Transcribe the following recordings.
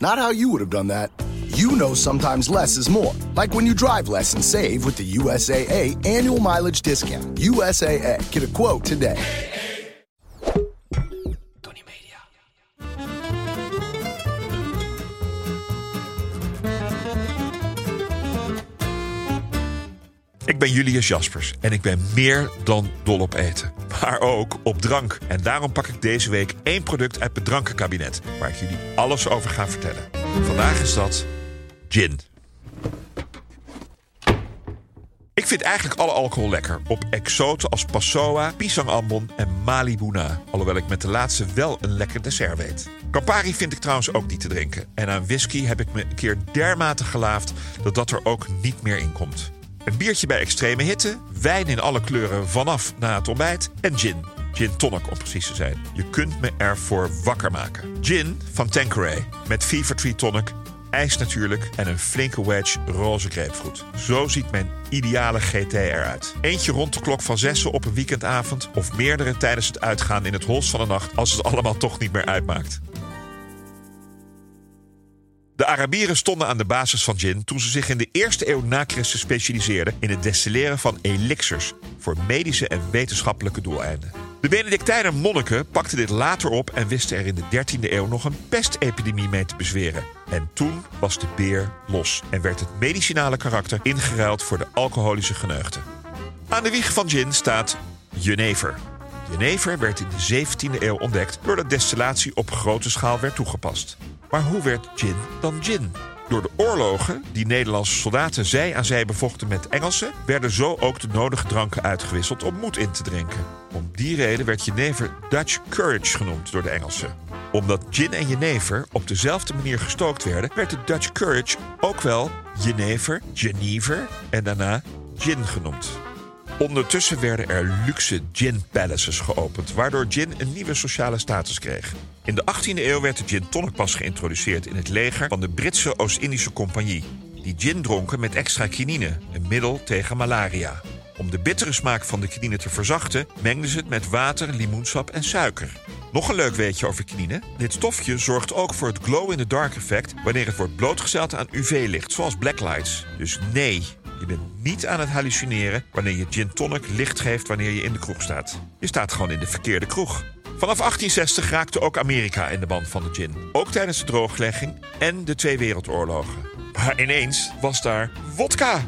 not how you would have done that. You know sometimes less is more. Like when you drive less and save with the USAA annual mileage discount. USAA, get a quote today. Ik ben Julius Jaspers en ik ben meer dan dol op eten. Maar ook op drank. En daarom pak ik deze week één product uit mijn drankenkabinet... waar ik jullie alles over ga vertellen. Vandaag is dat gin. Ik vind eigenlijk alle alcohol lekker. Op exoten als Passoa, Pisang Ambon en Malibu na. Alhoewel ik met de laatste wel een lekker dessert weet. Campari vind ik trouwens ook niet te drinken. En aan whisky heb ik me een keer dermate gelaafd... dat dat er ook niet meer in komt. Een biertje bij extreme hitte, wijn in alle kleuren vanaf na het ontbijt en gin. Gin tonic om precies te zijn. Je kunt me ervoor wakker maken. Gin van Tanqueray met Fever Tree tonic, ijs natuurlijk en een flinke wedge roze grapefruit. Zo ziet mijn ideale GT eruit. Eentje rond de klok van zessen op een weekendavond of meerdere tijdens het uitgaan in het hols van de nacht als het allemaal toch niet meer uitmaakt. De Arabieren stonden aan de basis van gin toen ze zich in de eerste eeuw na Christus specialiseerden in het destilleren van elixirs voor medische en wetenschappelijke doeleinden. De Benedictijner monniken pakten dit later op en wisten er in de 13e eeuw nog een pestepidemie mee te bezweren. En toen was de beer los en werd het medicinale karakter ingeruild voor de alcoholische geneugten. Aan de wieg van gin staat jenever. Jenever werd in de 17e eeuw ontdekt doordat destillatie op grote schaal werd toegepast. Maar hoe werd gin dan gin? Door de oorlogen die Nederlandse soldaten zij aan zij bevochten met Engelsen, werden zo ook de nodige dranken uitgewisseld om moed in te drinken. Om die reden werd jenever Dutch Courage genoemd door de Engelsen. Omdat gin en jenever op dezelfde manier gestookt werden, werd de Dutch Courage ook wel jenever, genever en daarna gin genoemd. Ondertussen werden er luxe gin palaces geopend, waardoor gin een nieuwe sociale status kreeg. In de 18e eeuw werd de gin tonic pas geïntroduceerd in het leger van de Britse Oost-Indische Compagnie. Die gin dronken met extra quinine, een middel tegen malaria. Om de bittere smaak van de quinine te verzachten, mengden ze het met water, limoensap en suiker. Nog een leuk weetje over quinine. Dit stofje zorgt ook voor het glow-in-the-dark effect wanneer het wordt blootgesteld aan UV-licht, zoals blacklights. Dus nee, je bent niet aan het hallucineren wanneer je gin tonic licht geeft wanneer je in de kroeg staat. Je staat gewoon in de verkeerde kroeg. Vanaf 1860 raakte ook Amerika in de band van de gin. Ook tijdens de drooglegging en de twee wereldoorlogen. Maar ineens was daar wodka.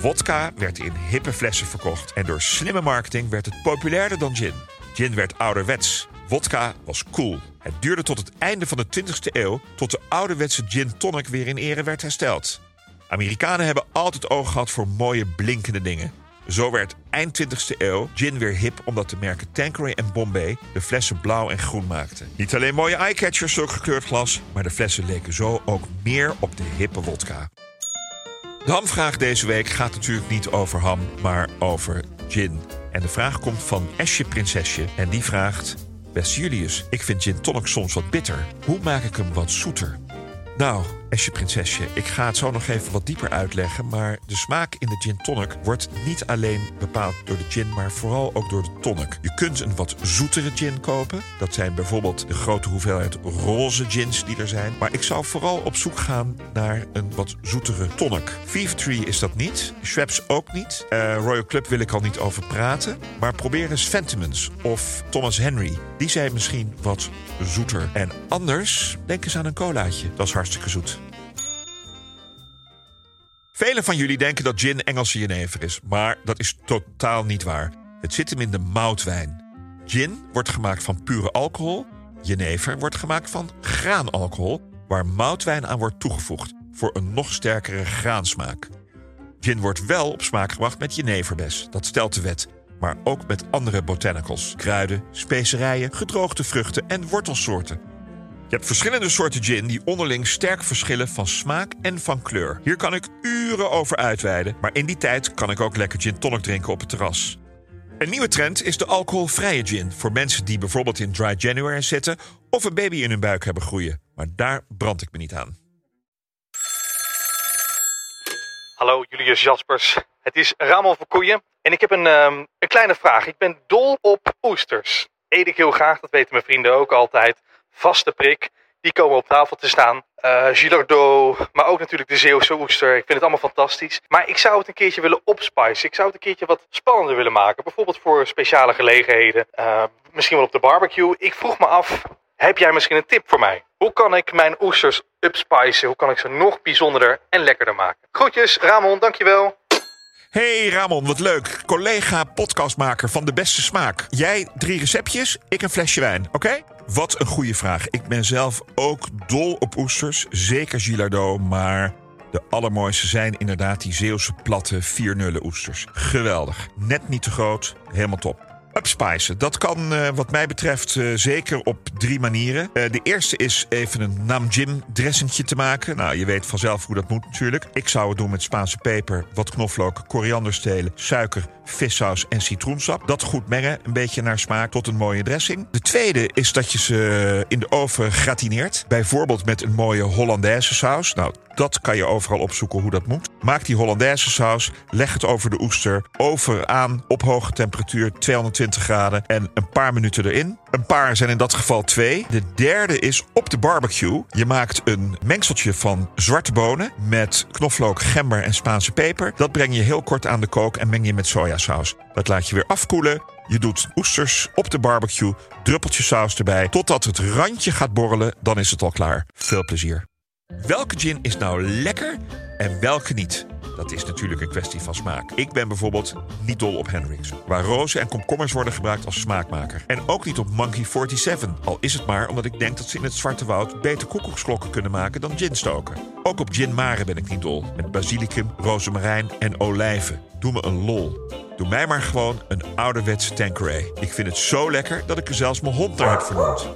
Wodka werd in hippe flessen verkocht en door slimme marketing werd het populairder dan gin. Gin werd ouderwets. Wodka was cool. Het duurde tot het einde van de 20e eeuw tot de ouderwetse gin tonic weer in ere werd hersteld. Amerikanen hebben altijd oog gehad voor mooie blinkende dingen. Zo werd eind 20e eeuw gin weer hip omdat de merken Tanqueray en Bombay de flessen blauw en groen maakten. Niet alleen mooie eyecatchers, zulk gekleurd glas, maar de flessen leken zo ook meer op de hippe wodka. De hamvraag deze week gaat natuurlijk niet over ham, maar over gin. En de vraag komt van Esje Prinsesje en die vraagt... Beste Julius, ik vind gin tonic soms wat bitter. Hoe maak ik hem wat zoeter? Nou, Esje Prinsesje, ik ga het zo nog even wat dieper uitleggen... maar de smaak in de gin tonic wordt niet alleen bepaald door de gin... maar vooral ook door de tonic. Je kunt een wat zoetere gin kopen. Dat zijn bijvoorbeeld de grote hoeveelheid roze gins die er zijn. Maar ik zou vooral op zoek gaan naar een wat zoetere tonic. Tree is dat niet, Schweppes ook niet. Eh, Royal Club wil ik al niet over praten. Maar probeer eens Fentimans of Thomas Henry. Die zijn misschien wat zoeter. En anders, denk eens aan een colaatje. Dat is hartstikke zoet. Velen van jullie denken dat gin Engelse jenever is, maar dat is totaal niet waar. Het zit hem in de moutwijn. Gin wordt gemaakt van pure alcohol, jenever wordt gemaakt van graanalcohol, waar moutwijn aan wordt toegevoegd voor een nog sterkere graansmaak. Gin wordt wel op smaak gebracht met jeneverbes, dat stelt de wet. maar ook met andere botanicals, kruiden, specerijen, gedroogde vruchten en wortelsoorten. Je hebt verschillende soorten gin die onderling sterk verschillen van smaak en van kleur. Hier kan ik uren over uitweiden, maar in die tijd kan ik ook lekker gin tonic drinken op het terras. Een nieuwe trend is de alcoholvrije gin voor mensen die bijvoorbeeld in dry January zitten of een baby in hun buik hebben groeien. Maar daar brand ik me niet aan. Hallo Julius Jaspers, het is Ramon Verkoeien en ik heb een, ehm, een kleine vraag. Ik ben dol op oesters. Eet ik heel graag, dat weten mijn vrienden ook altijd. Vaste prik, die komen op tafel te staan. Uh, maar ook natuurlijk de Zeeuwse oester. Ik vind het allemaal fantastisch. Maar ik zou het een keertje willen opspicen. Ik zou het een keertje wat spannender willen maken. Bijvoorbeeld voor speciale gelegenheden. Uh, misschien wel op de barbecue. Ik vroeg me af, heb jij misschien een tip voor mij? Hoe kan ik mijn oesters upspicen? Hoe kan ik ze nog bijzonderder en lekkerder maken? Groetjes, Ramon, dankjewel. Hey Ramon, wat leuk. Collega podcastmaker van De Beste Smaak. Jij drie receptjes, ik een flesje wijn, oké? Wat een goede vraag. Ik ben zelf ook dol op oesters. Zeker Gilardo, maar de allermooiste zijn inderdaad die Zeeuwse platte 4 oesters. Geweldig. Net niet te groot, helemaal top. Upspicen, dat kan uh, wat mij betreft uh, zeker op drie manieren. Uh, de eerste is even een namjim dressingje te maken. Nou, je weet vanzelf hoe dat moet natuurlijk. Ik zou het doen met Spaanse peper, wat knoflook, korianderstelen, suiker, vissaus en citroensap. Dat goed mengen, een beetje naar smaak tot een mooie dressing. De tweede is dat je ze in de oven gratineert. Bijvoorbeeld met een mooie Hollandaise saus. Nou, dat kan je overal opzoeken hoe dat moet. Maak die Hollandaise saus, leg het over de oester, over aan op hoge temperatuur 220 graden en een paar minuten erin. Een paar zijn in dat geval twee. De derde is op de barbecue. Je maakt een mengseltje van zwarte bonen met knoflook, gember en Spaanse peper. Dat breng je heel kort aan de kook en meng je met Dat laat je weer afkoelen. Je doet oesters op de barbecue, druppeltje saus erbij, totdat het randje gaat borrelen. Dan is het al klaar. Veel plezier. Welke gin is nou lekker en welke niet? Dat is natuurlijk een kwestie van smaak. Ik ben bijvoorbeeld niet dol op Hendrix, waar rozen en komkommers worden gebruikt als smaakmaker. En ook niet op Monkey 47, al is het maar omdat ik denk dat ze in het Zwarte Woud beter koekoeksklokken kunnen maken dan gin stoken. Ook op gin mare ben ik niet dol, met basilicum, rozemarijn en olijven. Doe me een lol. Doe mij maar gewoon een ouderwetse Tanqueray. Ik vind het zo lekker dat ik er zelfs mijn hond naar heb vernoemd.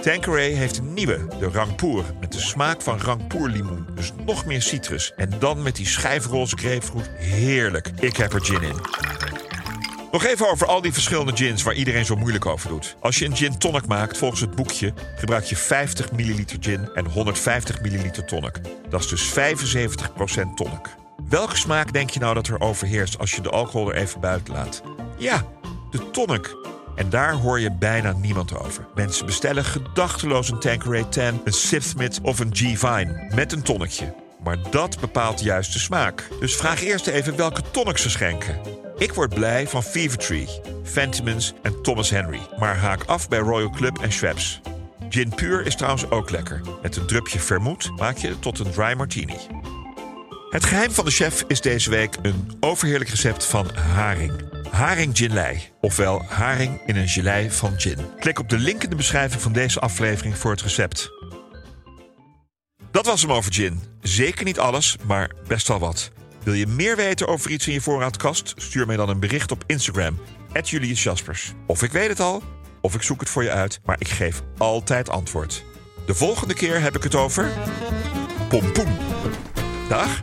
Tanqueray heeft een nieuwe, de Rangpour, met de smaak van Rangpour limoen. Dus nog meer citrus. En dan met die schijfroze grapefruit. Heerlijk. Ik heb er gin in. Nog even over al die verschillende gins waar iedereen zo moeilijk over doet. Als je een gin tonic maakt volgens het boekje, gebruik je 50 ml gin en 150 ml tonic. Dat is dus 75% tonic. Welke smaak denk je nou dat er overheerst als je de alcohol er even buiten laat? Ja, de tonic. En daar hoor je bijna niemand over. Mensen bestellen gedachteloos een Tanqueray 10, een Sipsmith of een G-Vine met een tonnetje. Maar dat bepaalt juist de smaak. Dus vraag eerst even welke tonic ze schenken. Ik word blij van Fevertree, Fentimans en Thomas Henry. Maar haak af bij Royal Club en Schweppes. Gin puur is trouwens ook lekker. Met een drupje vermoed maak je het tot een dry martini. Het geheim van de chef is deze week een overheerlijk recept van haring. Haring Ginlei, ofwel haring in een gelei van gin. Klik op de link in de beschrijving van deze aflevering voor het recept. Dat was hem over gin. Zeker niet alles, maar best wel wat. Wil je meer weten over iets in je voorraadkast? Stuur mij dan een bericht op Instagram, Julius Jaspers. Of ik weet het al, of ik zoek het voor je uit, maar ik geef altijd antwoord. De volgende keer heb ik het over... Pompoen. Dag.